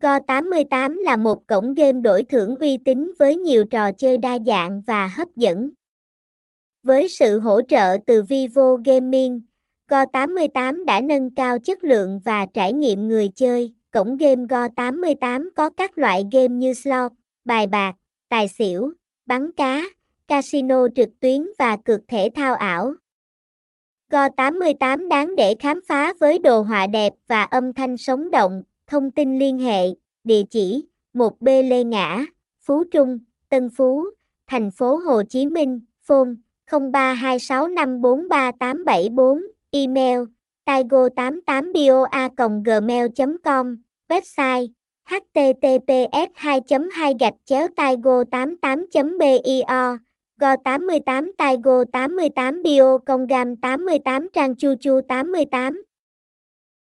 Go88 là một cổng game đổi thưởng uy tín với nhiều trò chơi đa dạng và hấp dẫn. Với sự hỗ trợ từ Vivo Gaming, Go88 đã nâng cao chất lượng và trải nghiệm người chơi. Cổng game Go88 có các loại game như slot, bài bạc, tài xỉu, bắn cá, casino trực tuyến và cược thể thao ảo. Go88 đáng để khám phá với đồ họa đẹp và âm thanh sống động. Thông tin liên hệ, địa chỉ 1B Lê Ngã, Phú Trung, Tân Phú, thành phố Hồ Chí Minh, phone 0326543874, email taigo88bio.gmail.com, website https 2 2 gạch chéo taigo 88 bio go 88 taigo 88 bio công gam 88 trang chu chu 88